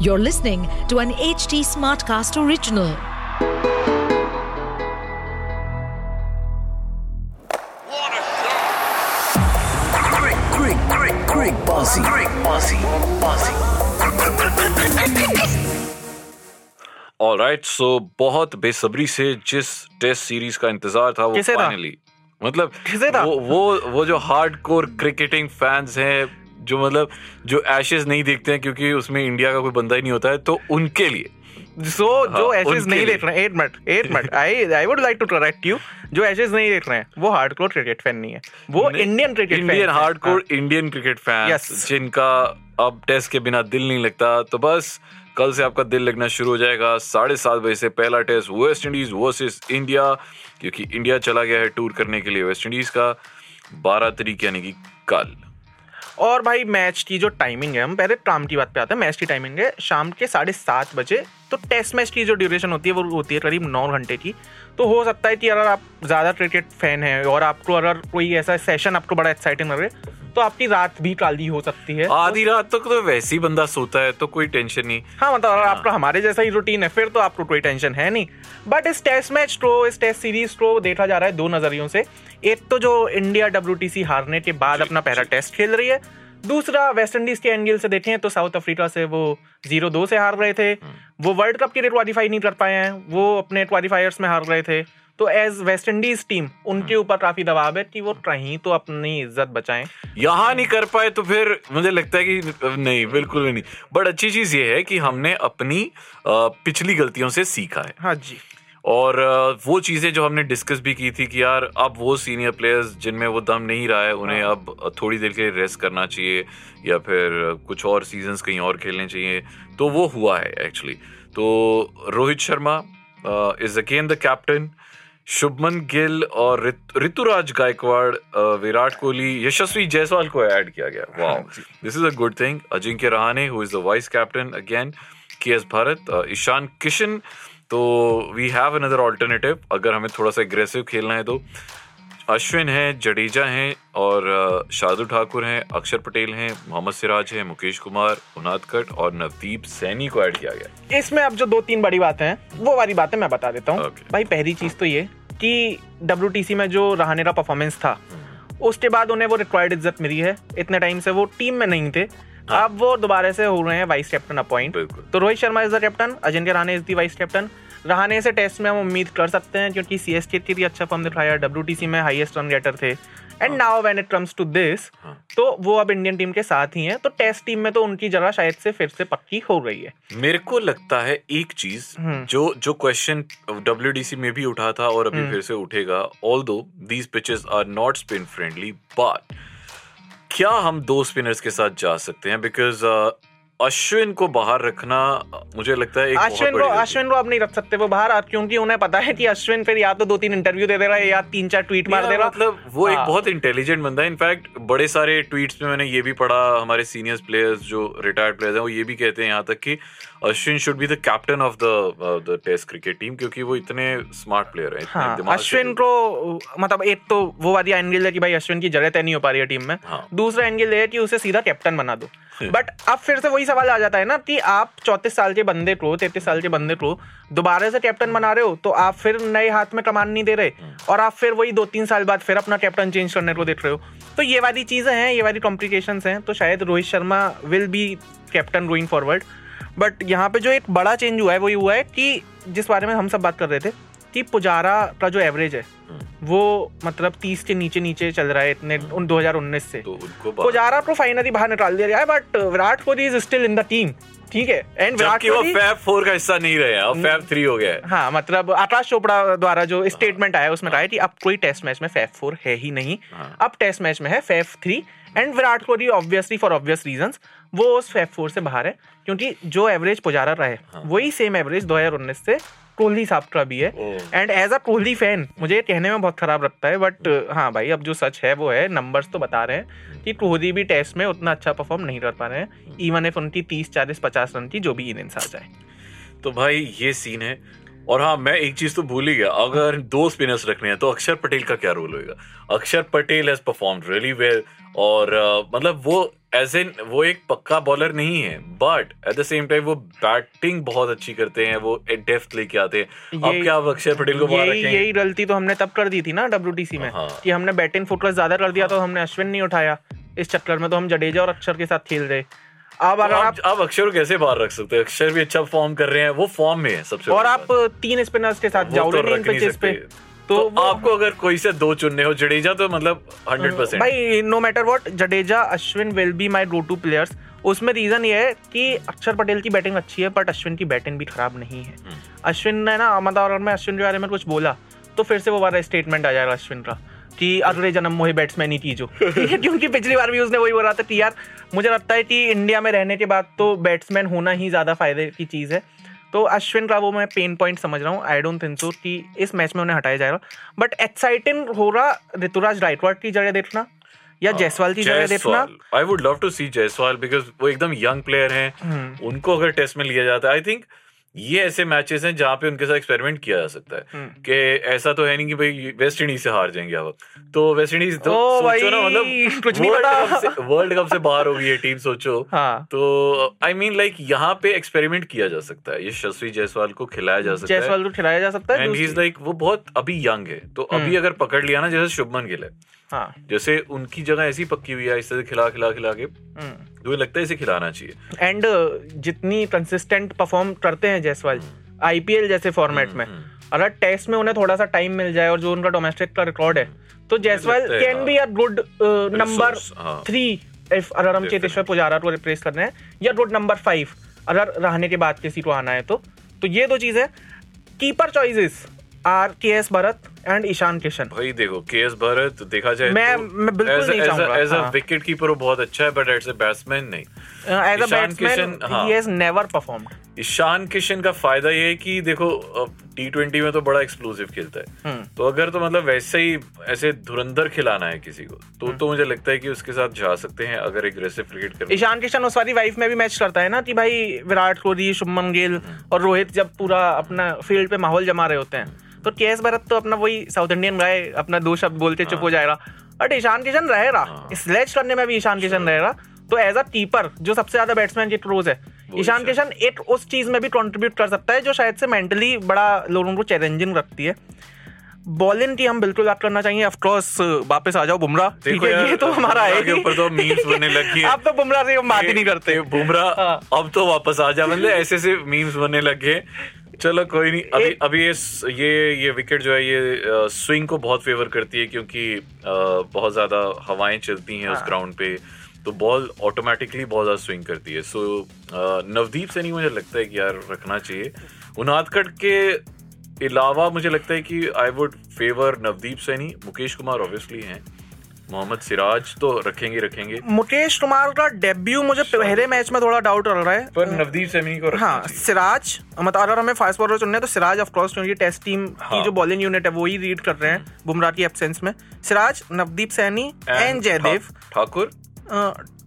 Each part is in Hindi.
You're listening to an HT Smartcast original. What a shot! Great, great, great, great bossy. Great bossy. Bossy. Alright so बहुत बेसब्री से जिस टेस्ट सीरीज का इंतजार था वो किसे था? फाइनली मतलब किसे था? वो वो वो जो हार्डकोर क्रिकेटिंग फैंस हैं जो मतलब जो एशेज नहीं देखते हैं क्योंकि उसमें इंडिया का कोई बंदा ही नहीं होता है तो उनके लिए। सो जो हाँ, एशेज नहीं देख रहे हैं eight minute eight minute I I would like to correct you जो एशेज नहीं देख रहे हैं वो हार्डकोर क्रिकेट फ़ैन नहीं है। वो Indian cricket Indian hardcore Indian cricket Yes. जिनका अब टेस्ट के बिना दिल नहीं लगता तो बस कल से आपका दिल लगना शुरू हो जाएगा। साढ़े सात बजे से पहला test West Indies versus India क्योंकि इंडिया चला गया है टूर करने के लिए वेस्ट इंडीज का। बारह तारीख यानी कि कल। और भाई मैच की जो टाइमिंग है, हम पहले ट्राम की बात पे आते हैं। मैच की टाइमिंग है शाम के साढ़े सात बजे। तो टेस्ट मैच की जो ड्यूरेशन होती है, वो होती है करीब नौ घंटे की। तो हो सकता है कि अगर आप ज़्यादा क्रिकेट फ़ैन हैं और आपको अगर कोई ऐसा सेशन आपको बड़ा एक्साइटिंग लगे तो आपकी रात भी काली हो सकती है। आधी रात तक तो वैसे ही बंदा सोता है तो कोई टेंशन नहीं। हाँ मतलब अगर आपका हमारे जैसा ही रूटीन है फिर तो आपको कोई टेंशन है नहीं। बट इस टेस्ट मैच को इस टेस्ट सीरीज़ को देखा जा रहा है दो नजरियों से। एक तो जो इंडिया डब्ल्यू हारने के बाद अपना पहला टेस्ट खेल रही है। दूसरा वेस्ट इंडीज के एंगल से देखें तो साउथ अफ्रीका से वो ज़ीरो दो से हार रहे थे। वो वर्ल्ड कप के लिए क्वालिफाई नहीं कर पाए हैं। वो अपने क्वालिफायर्स में हार रहे थे। तो एज वेस्ट इंडीज टीम उनके ऊपर काफ़ी दबाव है कि वो कहीं तो अपनी इज़्ज़त बचाएँ। यहाँ नहीं कर पाए तो फिर मुझे लगता है कि नहीं बिल्कुल भी नहीं। बट अच्छी चीज़ ये है कि हमने अपनी पिछली गलतियों से सीखा है। हाँ जी। और वो चीज़ें जो हमने डिस्कस भी की थी कि यार अब वो सीनियर प्लेयर्स जिनमें वो दम नहीं रहा है उन्हें हाँ। अब थोड़ी देर के लिए रेस्ट करना चाहिए या फिर कुछ और सीजन्स कहीं और खेलने चाहिए। तो वो हुआ है एक्चुअली तो Rohit Sharma is again the captain Shubman Gill और ऋत- ऋतुराज गायकवाड़ विराट कोहली यशस्वी जायसवाल को ऐड किया गया। Wow this is a good thing Ajinkya Rahane who is the vice captain again K S Bharat Ishan Kishan. तो वी हैव अनदर ऑल्टरनेटिव अगर हमें थोड़ा सा एग्रेसिव खेलना है तो। अश्विन है जडेजा हैं और शार्दुल ठाकुर हैं अक्षर पटेल हैं मोहम्मद सिराज हैं मुकेश कुमार उनादकट और नवदीप सैनी को ऐड किया गया। इसमें अब जो दो तीन बड़ी बातें हैं वो वाली बातें मैं बता देता हूँ। Okay. भाई पहली चीज़ तो ये कि डब्ल्यू में जो रहाने का परफॉर्मेंस था उसके बाद उन्हें वो रिक्वायर्ड इज़्ज़त मिली है। इतने टाइम से वो टीम में नहीं थे। अब वो दोबारा से हो रहे हैं वाइस कैप्टन अपॉइंट तो Rohit Sharma is the captain Ajinkya Rahane is the vice captain Rahane से टेस्ट में हम उम्मीद कर सकते हैं क्योंकि सी एस के भी अच्छा फॉर्म दिखाया डब्ल्यू में हाइएस्ट रन गेटर थे। And now when it comes to this तो वो अब इंडियन टीम के साथ ही हैं तो टेस्ट टीम में तो उनकी जगह शायद से फिर से पक्की हो रही है मेरे को लगता है एक चीज़ हम्म। जो जो क्वेश्चन डब्ल्यू में भी उठा था और हम्म। अभी फिर से उठेगा although these pitches are not spin friendly but क्या हम दो स्पिनर्स के साथ जा सकते हैं बिकॉज़ अश्विन को बाहर रखना मुझे लगता है एक अश्विन को है। अश्विन को अब नहीं रख सकते वो बाहर क्योंकि उन्हें पता है कि अश्विन फिर या तो दो तीन इंटरव्यू दे देगा या तीन चार ट्वीट मार या देगा मतलब वो एक हाँ। बहुत इंटेलिजेंट बंदा है इनफैक्ट बड़े सारे ट्वीट्स में मैंने ये भी पढ़ा हमारे सीनियर प्लेयर्स जो रिटायर्ड प्लेयर्स हैं वो ये भी कहते हैं यहाँ तक कि Ashwin should be the captain of the the test cricket team क्योंकि वो इतने स्मार्ट प्लेयर है हाँ अश्विन को मतलब एक तो वो वाली एंगल है कि भाई अश्विन की जगह तय नहीं हो पा रही है टीम में हाँ। दूसरा एंगल है कि उसे सीधा कैप्टन बना दो बट अब फिर से वही सवाल आ जाता है ना कि आप चौतीस साल के बंदे को तैतीस साल के बंदे को दोबारा से कैप्टन बना रहे हो तो आप फिर नए हाथ में कमान नहीं दे रहे। और आप फिर वही दो तीन साल बाद फिर अपना कैप्टन चेंज करने को देख रहे हो। तो ये वाली चीज़ें हैं ये वाली कॉम्प्लिकेशंस हैं तो शायद Rohit Sharma will be captain going forward but यहाँ पे जो एक बड़ा चेंज हुआ है वो ये हुआ है कि जिस बारे में हम सब बात कर रहे थे कि पुजारा का जो एवरेज है वो मतलब तीस के नीचे नीचे चल रहा है इतने उन 2019 से। तो पुजारा को फाइनली बाहर निकाल दिया गया है but Virat Kohli is still in the team ठीक है? And Virat Kohli fab four का हिस्सा नहीं रहे हैं अब फैब थ्री हो गया है। हाँ मतलब आकाश चोपड़ा द्वारा जो स्टेटमेंट आया उसमें कहा है कि अब कोई टेस्ट मैच में फैफ फोर है ही नहीं। हाँ। अब टेस्ट मैच में है fab three and Virat Kohli obviously for obvious reason वो उस फैफ फोर से बाहर है क्योंकि जो एवरेज पुजारा रहा है। वही सेम एवरेज 2019 से कोहली साहब का भी है। And as a Kohli fan मुझे ये कहने में बहुत खराब लगता है बट हाँ भाई अब जो सच है वो है नंबर्स तो बता रहे हैं कि कोहली भी टेस्ट में उतना अच्छा परफॉर्म नहीं कर पा रहे हैं। इवन इफ़ उनकी तीस चालीस पचास रन की जो भी इनिंग्स आ जाए। तो भाई ये सीन है। और हाँ मैं एक चीज़ तो भूल ही गया। अगर दो स्पिनर्स रखने हैं तो अक्षर पटेल का क्या रोल होएगा? Axar Patel has perform really well और uh, मतलब वो एज एन वो एक पक्का बॉलर नहीं है but at the same time वो बैटिंग बहुत अच्छी करते हैं वो डेप्थ लेके आते हैं। अब क्या अक्षर पटेल को यही यही गलती तो हमने तब कर दी थी ना डब्ल्यू में हाँ। कि हमने बैटिंग फोकस ज़्यादा कर दिया तो हमने अश्विन नहीं उठाया। इस चक्कर में तो हम जडेजा और अक्षर के साथ खेल रहे। अब तो अगर आप, आप अक्षर कैसे बाहर रख सकते हैं? अक्षर भी अच्छा फॉर्म कर रहे हैं वो फॉर्म में है सबसे और आप तीन स्पिनर्स के साथ वो जाओगे तो पिचेस पे तो तो आपको अगर कोई से दो चुनने हो जडेजा तो मतलब हंड्रेड परसेंट भाई no matter what Jadeja Ashwin will be my go to players उसमें रीजन ये है कि अक्षर पटेल की बैटिंग अच्छी है बट अश्विन की बैटिंग भी खराब नहीं है। हम्म। अश्विन ने ना अहमदाबाद में अश्विन के बारे में कुछ बोला तो फिर से वो वाला स्टेटमेंट आ जाएगा अश्विन का। कि अगले जन्म मोहे बैट्समैन ही कीजो ठीक है क्योंकि पिछली बार भी उसने वही बोला था कि यार मुझे लगता है कि इंडिया में रहने के बाद तो बैट्समैन होना ही ज़्यादा फ़ायदे की चीज़ है। तो अश्विन का वो मैं पेन पॉइंट समझ रहा हूँ। आई डोंट थिंक सो कि इस मैच में उन्हें हटाया जाएगा बट एक्साइटिंग हो रहा ऋतुराज गायकवाड़ की जगह देखना या जयसवाल की जगह देखना। I would love to see Jaiswal because वो एकदम यंग प्लेयर हैं। हम्म। उनको अगर टेस्ट में लिया जाता है आई थिंक ये ऐसे मैचेस हैं जहाँ पे उनके साथ एक्सपेरिमेंट किया जा सकता है। हम्म। कि ऐसा तो है नहीं कि भाई वेस्ट इंडीज से हार जाएँगे अब। तो वेस्ट इंडीज तो सोचो ना मतलब कुछ नहीं वर्ल्ड पता। कप से वर्ल्ड कप से बाहर हो गई है टीम सोचो। हाँ। तो आई मीन लाइक यहाँ पे एक्सपेरिमेंट किया जा सकता है। ये यशस्वी जायसवाल को खिलाया जा सकता है। जायसवाल को खिलाया जा सकता है एंड ही इज़ लाइक वो बहुत अभी यंग है। तो अभी हम्म। अगर पकड़ लिया ना जैसे शुभमन गिल है। हाँ। जैसे उनकी जगह ऐसी पक्की हुई है इस तरह खिला खिला खिला के। हम्म। मुझे लगता है इसे खिलाना चाहिए एंड जितनी कंसिस्टेंट परफॉर्म करते हैं जायसवाल आईपीएल जैसे फॉर्मेट में हम्म। अगर टेस्ट में उन्हें थोड़ा सा टाइम मिल जाए और जो उनका डोमेस्टिक का रिकॉर्ड है तो Jaiswal can. Be a good number. Three if अगर हम. चेतेश्वर पुजारा को रिप्लेस कर रहे हैं या गुड नंबर फाइव अगर रहने के बाद किसी को आना है तो तो ये दो चीज़ें keeper choices are K S Bharat and Ishan Kishan भाई देखो के एस भरत देखा जाए मैं- तो, मैं बिल्कुल नहीं चाहूँगा, एज अ। विकेट कीपर वो बहुत अच्छा है बट एज ए बैट्समैन नहीं एज अ बैट्समैन किशन, हाँ। Has never performed Ishan Kishan का फ़ायदा ये है कि देखो टी ट्वेंटी में तो बड़ा एक्सप्लोसिव खेलता है हम्म। तो अगर तो मतलब वैसे ही ऐसे धुरंधर खिलाना है किसी को तो हम्म। तो मुझे लगता है कि उसके साथ जा सकते हैं अगर एग्रेसिव क्रिकेट कर ईशान किशन उस वाली वाइफ में भी मैच करता है ना कि भाई विराट कोहली शुभमन गिल और रोहित जब पूरा अपना फ़ील्ड पे माहौल जमा रहे होते हैं तो के एस भरत तो अपना वही साउथ इंडियन गाय अपना दो शब्द बोलते चुप हो जाएगा। बट ईशान किशन रहेगा। हाँ। स्लेज करने में भी ईशान किशन रहेगा। तो एज अ कीपर जो सबसे ज़्यादा बैट्समैन की क्लोज है ईशान। किशन एक उस चीज़ में भी कंट्रीब्यूट कर सकता है जो शायद से मेंटली बड़ा लोगों को चैलेंजिंग रखती है। बॉलिंग की हम बिल्कुल बात करना चाहिए ऑफकोर्स वापस आ जाओ बुमराह। ठीक है ये तो हमारा है के ऊपर तो मीम्स बनने लग गए अब तो बुमराह से हम बात ही नहीं करते। बुमराह हाँ। अब तो वापस आ जा। मतलब ऐसे से मीम्स बनने लग गए चलो कोई नहीं अभी एक- अभी ये ये ये विकेट जो है ये स्विंग को बहुत फेवर करती है क्योंकि बहुत ज़्यादा हवाएँ चलती हैं हाँ। उस। ग्राउंड पे तो बॉल ऑटोमेटिकली बहुत ज़्यादा स्विंग करती है सो नवदीप सैनी मुझे लगता है कि यार रखना चाहिए उनादकट के अलावा मुझे लगता है कि I would favour Navdeep Saini Mukesh Kumar obviously हैं मोहम्मद सिराज तो रखेंगे रखेंगे। मुकेश कुमार का डेब्यू मुझे पहले मैच में थोड़ा डाउट लग रहा है। पर नवदीप सैनी को हाँ सिराज मतलब अगर हमें फास्ट बॉलर चुनने तो सिराज ऑफ़ कोर्स क्योंकि टेस्ट टीम की हाँ। जो बॉलिंग यूनिट है वो ही रीड कर रहे हैं बुमराह की एब्सेंस में। सिराज नवदीप सैनी एंड जयदेव। ठाकुर?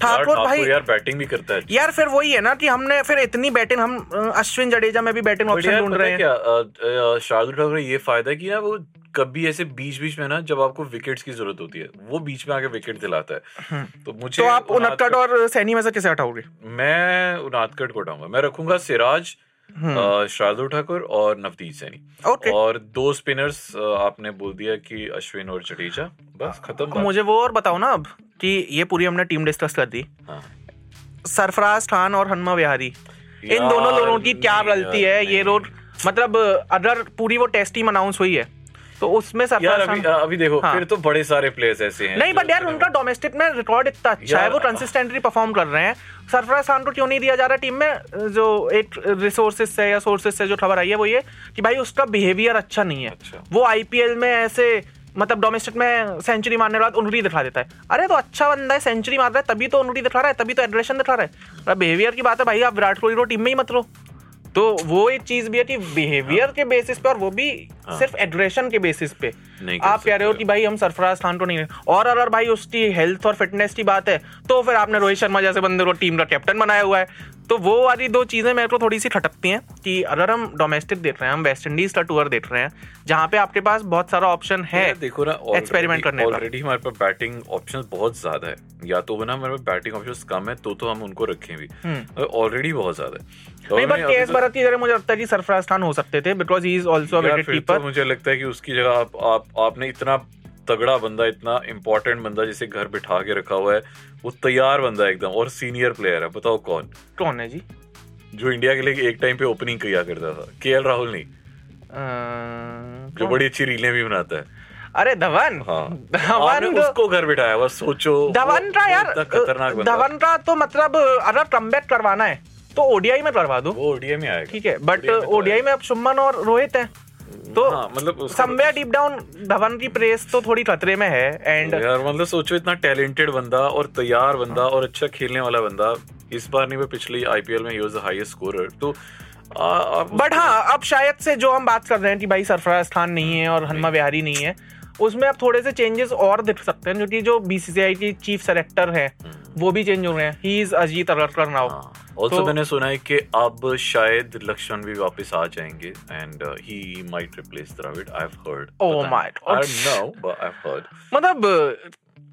ठाकुर भाई यार बैटिंग भी करता है। यार फिर वही है ना कि हमने फिर इतनी बैटिंग हम अश्विन जडेजा में भी बैटिंग बट ऑप्शन ढूंढ रहे हैं। क्या शार्दुल ठाकुर ये फ़ायदा कि ना वो कभी ऐसे बीच बीच में ना जब आपको विकेट्स की ज़रूरत होती है वो बीच में आके विकेट दिलाता है। तो मुझे तो आप उनादकट- और सैनी में से किसे हटाओगे? मैं उनादकट को हटाऊँगा। मैं रखूँगा सिराज शार्दुल ठाकुर और नवदीप सैनी। ओके। और दो स्पिनर्स आपने बोल दिया कि अश्विन और जडेजा। बस खत्म। मुझे वो और बताओ ना अब कि ये पूरी हमने टीम डिस्कस कर दी। हाँ। सरफराज खान और हनुमा विहारी इन दोनों लोगों की क्या गलती है? ये रोड मतलब अगर पूरी वो टेस्ट टीम अनाउंस हुई है तो उसमें यार अभी अभी देखो हाँ। फिर तो बड़े सारे प्लेयर्स ऐसे हैं नहीं बट यार उनका डोमेस्टिक में रिकॉर्ड इतना अच्छा है वो कंसिस्टेंटली परफॉर्म कर रहे हैं। सरफराज खान को क्यों नहीं दिया जा रहा टीम में? जो एक रिसोर्सेज से या सोर्सेज से जो खबर आई है वो ये कि भाई उसका बिहेवियर अच्छा नहीं है। अच्छा। वो आईपीएल में ऐसे मतलब डोमेस्टिक में सेंचुरी मारने के बाद उंगली दिखा देता है। अरे तो अच्छा बंदा है सेंचुरी मार रहा है तभी तो उंगली दिखा रहा है तभी तो एड्रेशन दिखा रहा है। बिहेवियर की बात है भाई आप विराट कोहली को टीम में ही मत लो। तो वो एक चीज़ भी है कि बिहेवियर के बेसिस पे और वो भी सिर्फ़ एड्रेशन के बेसिस पे। हाँ। आप कह रहे हो कि भाई हम सरफराज खान को नहीं और अगर भाई उसकी हेल्थ और फिटनेस की बात है तो फिर आपने रोहित शर्मा जैसे बंदे को टीम का कैप्टन बनाया हुआ है। तो वो वाली दो चीज़ें मेरे को थोड़ी सी खटकती हैं। कि अगर हम डोमेस्टिक देख रहे हैं हम वेस्ट इंडीज का टूर देख रहे हैं जहाँ पे आपके पास बहुत सारा ऑप्शन है देखो ना एक्सपेरिमेंट करने का। ऑलरेडी हमारे पास बैटिंग ऑप्शंस बहुत ज़्यादा है। या तो ना हमारे पास बैटिंग ऑप्शन कम है तो तो हम उनको रखें भी। ऑलरेडी बहुत ज़्यादा है। नहीं बट केएस तक- की जगह मुझे लगता है कि सरफराज खान हो सकते थे बिकॉज़ ही इज़ ऑल्सो यार विकेट तो कीपर मुझे लगता है कि उसकी जगह आप, आप आपने इतना तगड़ा बंदा इतना इंपॉर्टेंट बंदा जिसे घर बिठा के रखा हुआ है वो तैयार बंदा है एकदम और सीनियर प्लेयर है बताओ कौन? कौन है जी? जो इंडिया के लिए एक टाइम पे ओपनिंग किया करता था। के एल राहुल नहीं। अह, जो बड़ी अच्छी रीलें भी बनाता है। अरे धवन! हाँ। धवन तो- उसको घर बिठाया। बस सोचो धवन का यार खतरनाक धवन का तो मतलब अगर कमबैक करवाना है तो ओडीआई में करवा दो। वो ओडीआई में आएगा। ठीक है बट में तो ओडीआई में अब शुभमन और रोहित है। तो हाँ, मतलब समवेयर डीप डाउन धवन की प्रेस तो थोड़ी खतरे में है एंड यार मतलब सोचो इतना टैलेंटेड बंदा और तैयार बंदा और अच्छा खेलने वाला बंदा। इस बार नहीं मैं पिछली आईपीएल में he was the highest scorer तो बट हाँ अब शायद से जो हम बात कर रहे हैं कि भाई सरफराज खान नहीं है और हनुमा विहारी नहीं है उसमें अब थोड़े से चेंजेस और दिख सकते हैं क्योंकि जो बीसीसीआई की चीफ सेलेक्टर है वो भी चेंज हो रहे हैं। He is Ajit Agarkar now also मैंने सुना है कि अब शायद लक्ष्मण भी वापस आ जाएँगे and he might replace Dravid I have heard Oh my God. I know but I have heard मतलब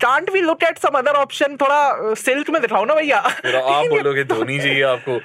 can't we look at some other option थोड़ा सिल्क में दिखाओ ना भैया। आप बोलोगे धोनी चाहिए आपको।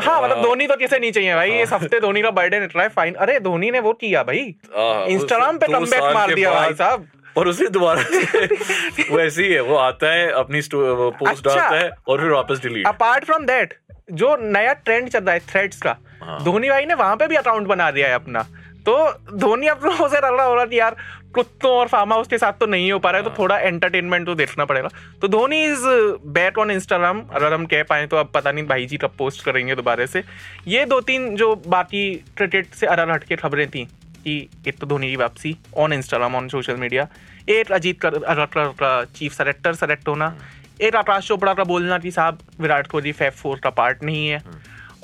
हाँ मतलब धोनी तो किसे नहीं चाहिए भाई? इस हफ़्ते धोनी का बर्थडे निकला है फाइन अरे धोनी ने वो किया भाई। हाँ, इंस्टाग्राम पे कमबैक मार दिया भाई साहब। और उसे दोबारा वो ऐसे ही है वो आता है अपनी पोस्ट अच्छा। डालता है और फिर वापस डिलीट अपार्ट फ्रॉम दैट जो नया ट्रेंड चल रहा है थ्रेड्स का हाँ। धोनी भाई ने वहाँ पे भी अकाउंट बना दिया है अपना। तो धोनी अब लोगों से लग रहा हो रहा कि यार कुत्तों और फार्म हाउस के साथ तो नहीं हो पा रहा है हाँ। तो थोड़ा एंटरटेनमेंट तो देखना पड़ेगा। तो Dhoni is back on Instagram अगर हम कह पाए तो अब पता नहीं भाई जी कब पोस्ट करेंगे दोबारा से। ये दो तीन जो बाकी क्रिकेट से अलग हटके खबरें थी कि एक तो धोनी की वापसी on Instagram on social media एक अजीत कर का चीफ सेलेक्टर सेलेक्ट होना एक आकाश चोपड़ा का बोलना कि साहब विराट कोहली फैफ फोर का पार्ट नहीं है।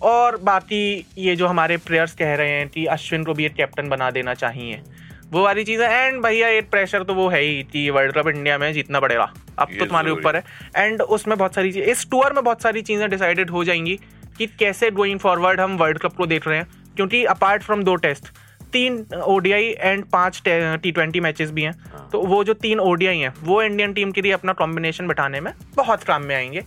और बाकी ये जो हमारे प्लेयर्स कह रहे हैं कि अश्विन को भी एक कैप्टन बना देना चाहिए। वो वाली चीज़ है। एंड भैया एक प्रेशर तो वो है ही कि वर्ल्ड कप इंडिया में जीतना पड़ेगा। अब तो तुम्हारे ऊपर है। एंड उसमें बहुत सारी चीज़ इस टूर में बहुत सारी चीज़ें डिसाइडेड हो जाएँगी कि कैसे गोइंग फॉरवर्ड हम वर्ल्ड कप को देख रहे हैं। क्योंकि अपार्ट फ्रॉम दो टेस्ट तीन ओडीआई एंड पाँच टी ट्वेंटी मैचेस भी हैं। तो वो जो तीन ओडीआई हैं वो इंडियन टीम के लिए अपना कॉम्बिनेशन बिठाने में। बहुत काम में आएँगे।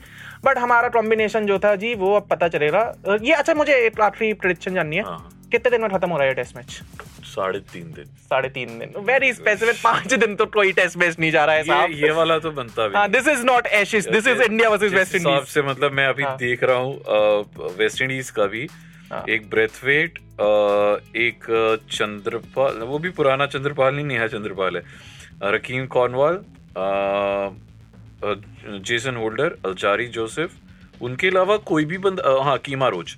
बट हमारा कॉम्बिनेशन जो था जी वो अब पता चलेगा। ये अच्छा मुझे एक आखिरी प्रिडिक्शन जाननी है। हाँ। कितने दिन में खत्म हो रहा है टेस्ट मैच साढ़े तीन दिन। साढ़े तीन दिन। वेरी स्पेसिफिक पाँच दिन तो कोई टेस्ट मैच नहीं जा रहा है साहब। ये वाला तो बनता भी हाँ this is not Ashes this is India versus West Indies से मतलब मैं अभी हाँ। देख रहा हूँ वेस्ट इंडीज का भी हाँ। एक ब्रेथवेट एक चंद्रपाल वो भी पुराना चंद्रपाल नहीं नेहा चंद्रपाल है। Rahkeem Cornwall Jason Holder Alzarri Joseph उनके अलावा कोई भी बंदा हाँ कीमा रोज।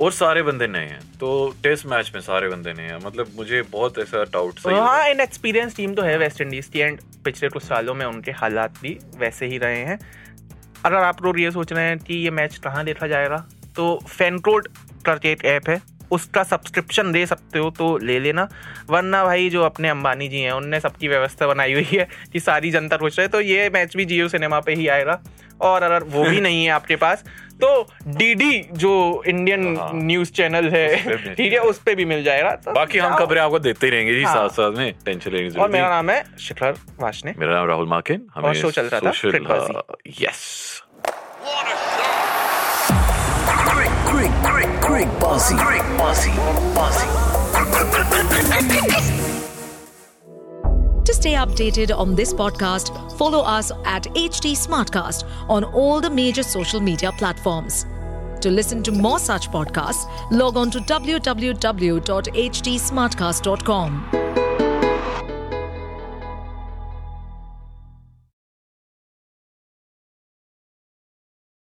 और सारे बंदे नए हैं। तो टेस्ट मैच में सारे बंदे नए हैं। मतलब मुझे बहुत ऐसा डाउट सही हाँ इन एक्सपीरियंस टीम तो है वेस्ट इंडीज की एंड पिछले कुछ सालों में उनके हालात भी वैसे ही रहे हैं। अगर आप लोग ये सोच रहे हैं कि ये मैच कहाँ देखा जाएगा तो फैनकोड एक ऐप है उसका सब्सक्रिप्शन दे सकते हो तो ले लेना। वरना भाई जो अपने अंबानी जी हैं उनने सबकी व्यवस्था बनाई हुई है कि सारी जनता खुश रहे। तो ये मैच भी जियो सिनेमा पे ही आएगा। और अगर वो भी नहीं है आपके पास तो डीडी जो इंडियन हाँ। न्यूज़ चैनल है ठीक है उस पर भी मिल जाएगा। तो बाकी हम खबरें आपको देते ही रहेंगे जी हाँ। साथ साथ में टेंशन लेने और मेरा नाम है शिखर वाशने। मेरा नाम राहुल माकिन और शो चल रहा था yes crick, bossy, crick, bossy, bossy. To stay updated on this podcast, follow us at HT Smartcast on all the major social media platforms. To listen to more such podcasts, log on to www.htsmartcast.com.